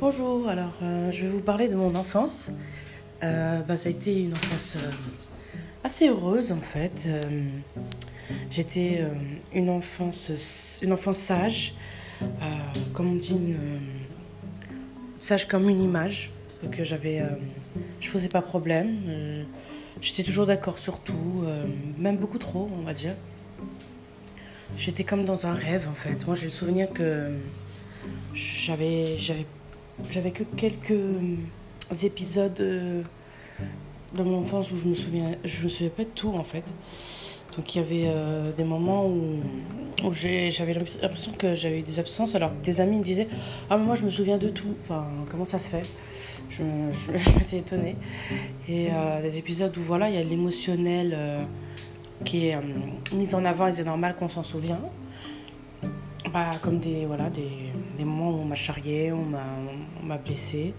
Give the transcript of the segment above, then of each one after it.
Bonjour, alors euh, je vais vous parler de mon enfance. Euh, bah, ça a été une enfance euh, assez heureuse en fait. J'étais une, enfance, une enfance sage, comme on dit, sage comme une image. Donc j'avais, je posais pas problème. euh, J'étais toujours d'accord sur tout, même beaucoup trop, on va dire. J'étais comme dans un rêve en fait. Moi j'ai le souvenir que j'avais, j'avais, j'avais que quelques euh, épisodes euh, de mon enfance où je me souviens, je me souviens pas de tout en fait. Donc il y avait euh, des moments où, j'avais l'impression que j'avais eu des absences alors que des amis me disaient ah mais moi je me souviens de tout. Enfin comment ça se fait? Je, m'étais étonnée. Et des épisodes où voilà il y a l'émotionnel qui est mis en avant et c'est normal qu'on s'en souvient. Bah, comme des, voilà, des, des moments où on m'a charrié, on m'a, blessée.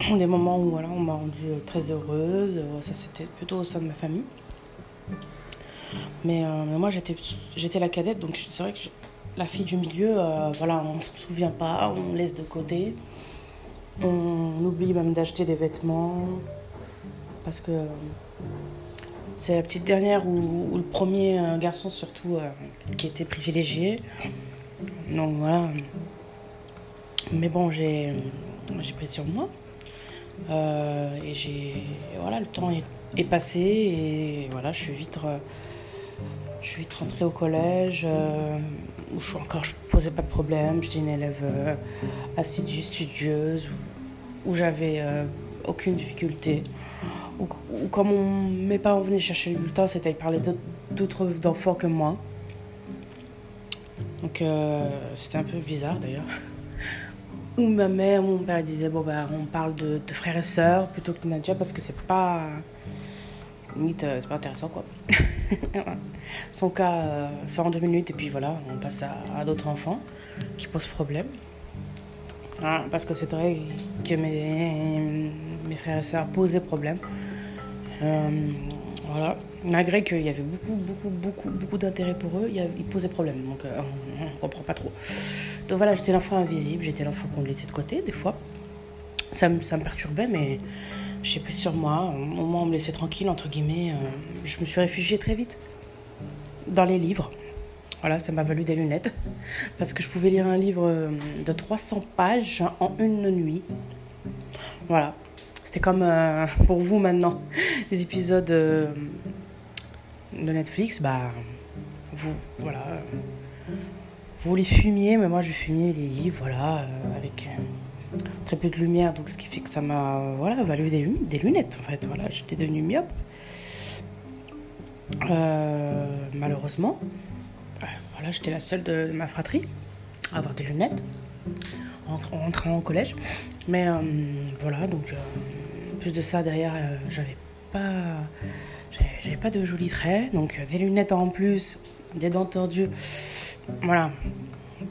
Des moments où on m'a rendue euh, très heureuse. Euh, Ça, c'était plutôt au sein de ma famille. Mais, euh, mais moi, j'étais, la cadette, donc c'est vrai que la fille du milieu, voilà, on ne se souvient pas, on laisse de côté. On oublie même d'acheter des vêtements. Parce que c'est la petite dernière ou, le premier euh, garçon surtout euh, qui était privilégié. Donc voilà. Mais bon, j'ai pris sur moi. Euh, et j'ai voilà, le temps est, passé et voilà, je suis vite je suis vite rentrée au collège où je suis encore je posais pas de problème, j'étais une élève assidue, studieuse où, j'avais aucune difficulté. Où comme on- mes parents venaient chercher le bulletin, c'était ils parlaient d'autres- enfants que moi. Donc euh, c'était un peu bizarre d'ailleurs. Ou ma mère, mon père disaient bon bah on parle de, de frères et sœurs plutôt que de Nadia parce que c'est pas limite euh, c'est pas intéressant quoi. Son cas euh, c'est en deux minutes et puis voilà on passe à, d'autres enfants qui posent problème. Hein, parce que c'est vrai que mes, mes frères et sœurs posaient problème. Euh, voilà. Malgré qu'il y avait beaucoup, beaucoup, beaucoup, beaucoup d'intérêt pour eux, ils posaient problème. Donc euh, on ne comprend pas trop. Donc voilà, j'étais l'enfant invisible, j'étais l'enfant qu'on laissait de côté des fois. Ça me, ça me perturbait, mais j'ai pris sur moi. Au moins, on me laissait tranquille, entre guillemets. euh, je me suis réfugiée très vite dans les livres. Voilà, ça m'a valu des lunettes. Parce que je pouvais lire un livre de 300 pages en une nuit. Voilà. C'était comme euh, pour vous maintenant, les épisodes euh, de Netflix, bah, vous, voilà. Vous les fumiez, mais moi je fumais les livres, voilà, euh, avec très peu de lumière, donc ce qui fait que ça m'a, voilà, valu des, lun- des lunettes, en fait, voilà, j'étais devenue myope. Malheureusement, euh, voilà, j'étais la seule de, ma fratrie à avoir des lunettes en entrant au collège. Mais euh, voilà, donc euh, en plus de ça, derrière, euh, j'avais pas, j'avais pas de jolis traits, donc des lunettes en plus, des dents tordues. Voilà,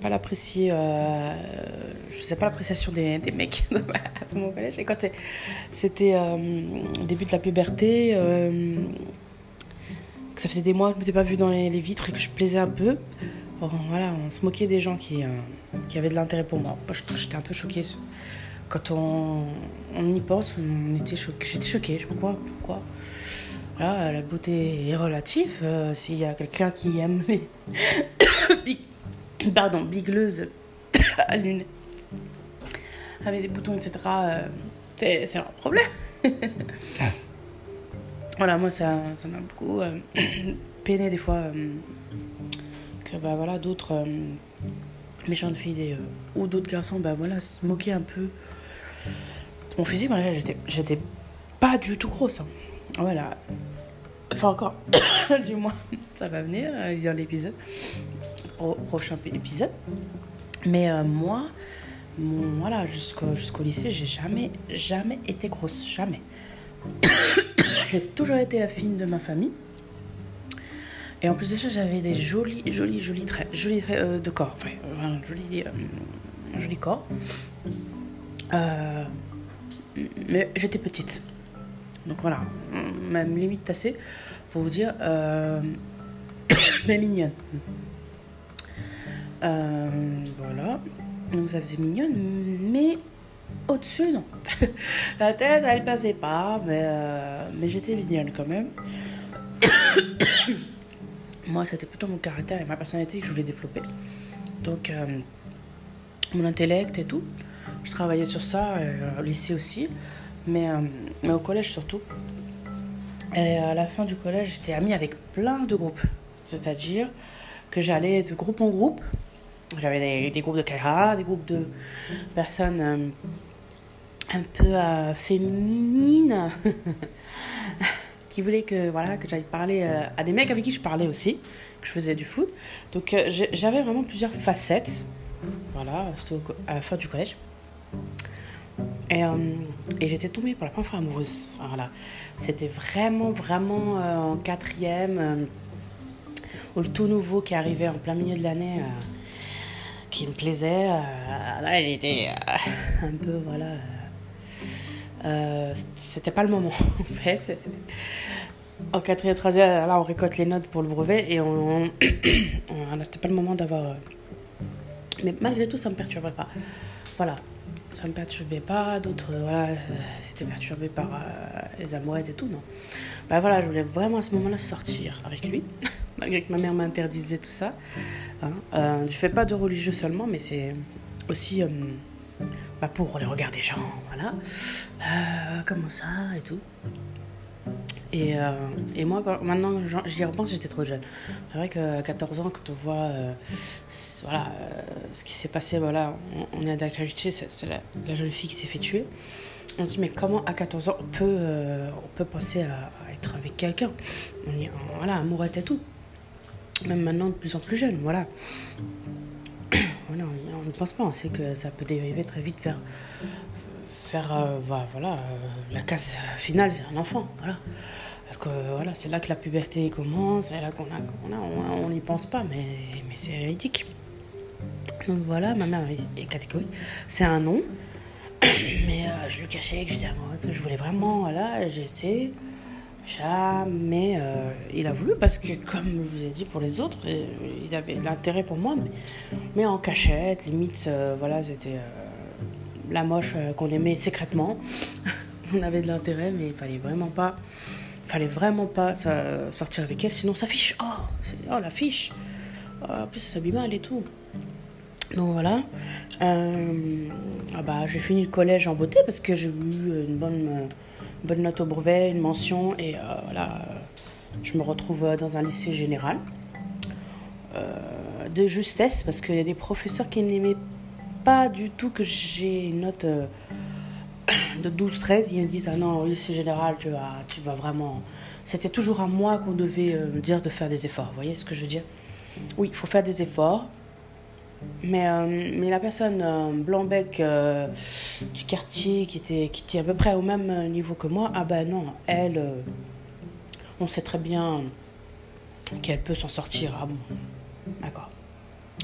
pas l'apprécier, je sais pas l'appréciation des, mecs de mon collège. Et quand c'était euh, début de la puberté, ça faisait des mois que je m'étais pas vue dans les, vitres et que je plaisais un peu. Voilà, on se moquait des gens qui, qui avaient de l'intérêt pour moi. J'étais un peu choquée. Quand on, on y pense, on était choqué. J'étais choquée, pourquoi. pourquoi? La beauté est relative. euh, S'il y a quelqu'un qui aime les big, pardon, bigleuses à lunettes, avec des boutons, etc., euh, c'est leur problème. voilà, moi, ça m'a beaucoup euh, peiné des fois euh, que bah, voilà, d'autres méchantes filles euh, ou d'autres garçons bah, voilà, se moquaient un peu mon physique. Voilà, j'étais- pas du tout grosse. hein. Voilà. Enfin, encore, du moins, ça va venir euh, dans l'épisode, au prochain épisode. Mais euh, moi, voilà, jusqu'au lycée, j'ai jamais, jamais été grosse. Jamais. j'ai toujours été la fille de ma famille. Et en plus de ça, j'avais des jolis, jolis, jolis traits, jolis traits euh, de corps, enfin, euh, un joli, euh, corps. Euh, mais j'étais petite. Donc voilà, même limite assez pour vous dire, euh, mais mignonne. Euh, voilà, donc ça faisait mignonne, mais au-dessus, non. la tête, elle passait pas, mais, euh, mais j'étais mignonne quand même. Moi, c'était plutôt mon caractère et ma personnalité que je voulais développer. Donc, euh, mon intellect et tout. Je travaillais sur ça, au lycée aussi, mais, mais au collège surtout. Et à la fin du collège, j'étais amie avec plein de groupes. C'est-à-dire que j'allais de groupe en groupe. J'avais des, groupes de Kaira, des groupes de personnes euh, un peu euh, féminines qui voulaient que, voilà, que j'aille parler euh, à des mecs avec qui je parlais aussi, que je faisais du foot. Donc j'avais vraiment plusieurs facettes. Voilà, à la fin du collège. Et, et j'étais tombée pour la première fois amoureuse. voilà. C'était vraiment, vraiment en quatrième ou le tout nouveau qui arrivait en plein milieu de l'année, euh, qui me plaisait. Euh, j'étais euh, un peu, voilà. C'était pas le moment, en fait. En quatrième, troisième, là, on récolte les notes pour le brevet et on. c'était pas le moment d'avoir. Mais malgré tout, ça me perturbait pas. Voilà, ça me perturbait pas. D'autres, voilà, c'était perturbé par les amourettes et tout, non. Bah voilà, je voulais vraiment à ce moment-là sortir avec lui malgré que ma mère m'interdisait tout ça. Hein. Euh, fais pas de religieux seulement, mais c'est aussi euh, pour les regards des gens, voilà. Euh, comment ça et tout. Et, euh, et moi, maintenant, j'y repense, j'étais trop jeune. C'est vrai qu'à 14 ans, quand on voit voilà, ce qui s'est passé, voilà, on, est d'actualité, c'est la, la, jeune fille qui s'est fait tuer. On se dit, mais comment à 14 ans on peut, on peut penser à, être avec quelqu'un? Voilà, amourette et tout même maintenant de plus en plus jeune, voilà. On ne pense pas, on sait que ça peut dériver très vite vers, faire euh, bah, voilà, euh, la case finale, c'est un enfant, voilà. que, voilà, c'est là que la puberté commence, c'est là qu'on a, on n'y pense pas, mais, mais c'est véridique. Donc voilà, ma mère est catégorique, c'est un nom, mais euh, je le cachais, que je disais je voulais vraiment, voilà, j'ai essayé. Jamais euh, il a voulu parce que, comme je vous ai dit pour les autres, euh, ils avaient de l'intérêt pour moi, mais, en cachette, limite, euh, voilà, c'était la moche qu'on aimait secrètement. On avait de l'intérêt, mais il fallait vraiment pas, fallait vraiment pas sortir avec elle, sinon ça fiche. Oh, oh la fiche. Oh, en plus, ça s'habille mal et tout. Donc voilà. ah bah, j'ai fini le collège en beauté parce que j'ai eu une bonne bonne note au brevet, une mention, et euh, voilà, je me retrouve euh, dans un lycée général. Euh, de justesse, parce qu'il y a des professeurs qui n'aimaient pas du tout que j'ai une note de 12-13. Ils me disent Ah non, au lycée général, tu vas, tu vas vraiment. C'était toujours à moi qu'on devait me dire de faire des efforts. Vous voyez ce que je veux dire? Oui, il faut faire des efforts. Mais, euh, mais la personne euh, blanc-bec euh, du quartier qui était, qui était à peu près au même niveau que moi, ah ben non, elle, on sait très bien qu'elle peut s'en sortir. Ah bon, d'accord.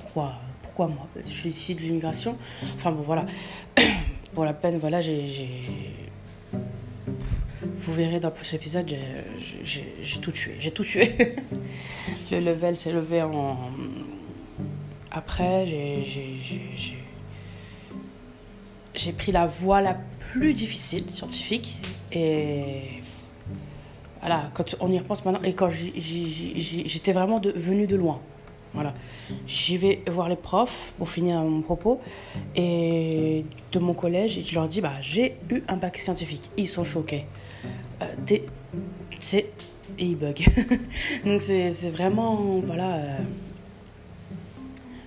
Pourquoi, pourquoi moi? Je suis ici de l'immigration. Enfin bon, voilà. Pour la peine, voilà, j'ai. Vous verrez dans le prochain épisode, j'ai tout tué. J'ai tout tué. le level s'est levé en après, j'ai pris la voie la plus difficile, scientifique. Et voilà, quand on y repense maintenant, et quand j'étais vraiment venu de loin. Voilà. J'y vais voir les profs pour finir mon propos et de mon collège je leur dis bah j'ai eu un bac scientifique. Ils sont choqués. Euh, c'est et ils bug. Donc c'est vraiment voilà. Euh,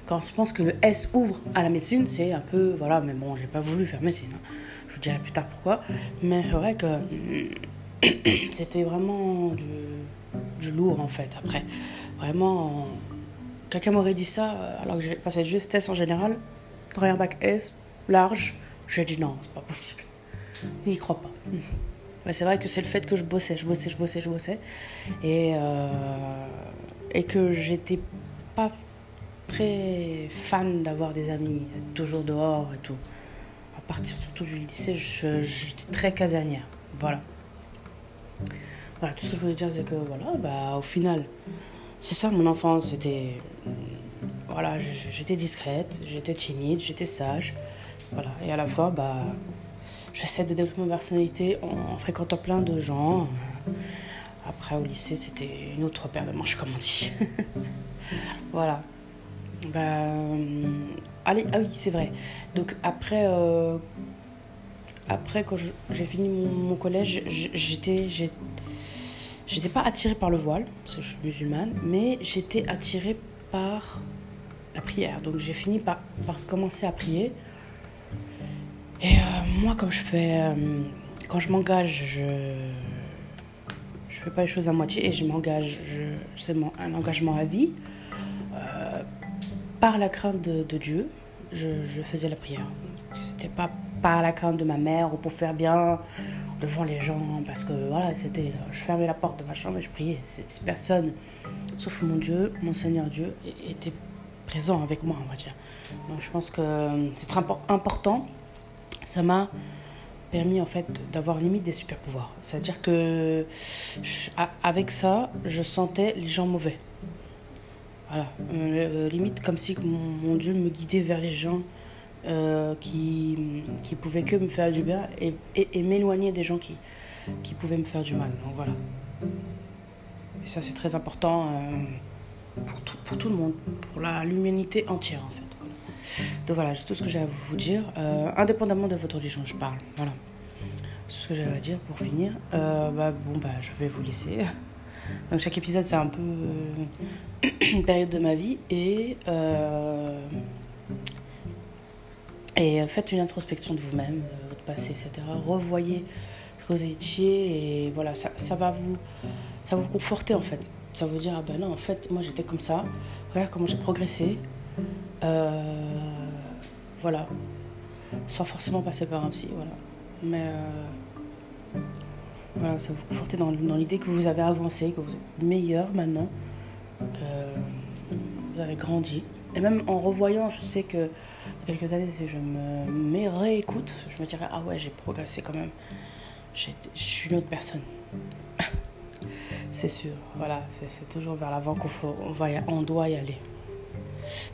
quand je pense que le S ouvre à la médecine, c'est un peu. Voilà, mais bon, j'ai pas voulu faire médecine. Hein. Je vous dirai plus tard pourquoi. Mais c'est vrai que c'était vraiment du, lourd en fait. Après, vraiment. Quelqu'un m'aurait dit ça alors que j'ai passé juste S en général. T'aurais un bac S large. J'ai dit non, c'est pas possible. Il y croit pas. c'est vrai que c'est le fait que je bossais, je bossais, je bossais, je bossais. Et, euh, et que j'étais pas très fan d'avoir des amis, toujours dehors et tout. À partir surtout du lycée, j'étais très casanière. Voilà. Voilà, tout ce que je voulais dire, c'est que voilà, bah, au final, c'est ça mon enfance. C'était. Voilà, j'étais discrète, j'étais timide, j'étais sage. Voilà. Et à la fois, bah, j'essaie de développer ma personnalité en, fréquentant plein de gens. Après, au lycée, c'était une autre paire de manches, comme on dit. voilà. Bah, euh, allez, ah oui, c'est vrai. Donc après, euh, quand j'ai fini mon, collège, j'étais, j'étais pas attirée par le voile, parce que je suis musulmane, mais j'étais attirée par la prière. Donc j'ai fini par, commencer à prier. Et euh, moi, comme je fais, quand je m'engage, je je fais pas les choses à moitié et je m'engage. C'est un engagement à vie par la crainte de, Dieu, je, faisais la prière. C'était pas par la crainte de ma mère ou pour faire bien devant les gens, parce que voilà, c'était, je fermais la porte de ma chambre et je priais. Personne, sauf mon Dieu, mon Seigneur Dieu, était présent avec moi, on va dire. Donc je pense que c'est très important. Ça m'a permis en fait d'avoir limite des super pouvoirs. C'est-à-dire que avec ça, je sentais les gens mauvais. Voilà, euh, limite comme si mon, Dieu me guidait vers les gens euh, qui, qui pouvaient que me faire du bien et, et, m'éloigner des gens qui, qui pouvaient me faire du mal. Donc voilà. Et ça, c'est très important euh, pour, tout, pour tout le monde, pour l'humanité entière en fait. Donc voilà, c'est tout ce que j'ai à vous dire. indépendamment de votre religion, je parle. Voilà. C'est ce que j'avais à dire pour finir. bah, bon, bah, je vais vous laisser. Donc chaque épisode, c'est un peu euh, une période de ma vie. Et, euh, et faites une introspection de vous-même, de votre passé, etc. Revoyez ce que vous étiez et voilà, ça, va vous, ça vous conforter en fait. Ça va vous dire, ah ben non, en fait, moi j'étais comme ça. Regarde comment j'ai progressé. Euh, voilà. Sans forcément passer par un psy, voilà. Mais voilà, ça vous conforter dans, l'idée que vous avez avancé, que vous êtes meilleur maintenant, que vous avez grandi. Et même en revoyant, je sais que quelques années, si je me, réécoute, je me dirais, ah ouais, j'ai progressé quand même. Je suis une autre personne. c'est sûr, voilà, c'est toujours vers l'avant qu'on on doit y aller.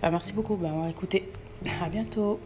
Bah, merci beaucoup, bah, écoutez, à bientôt.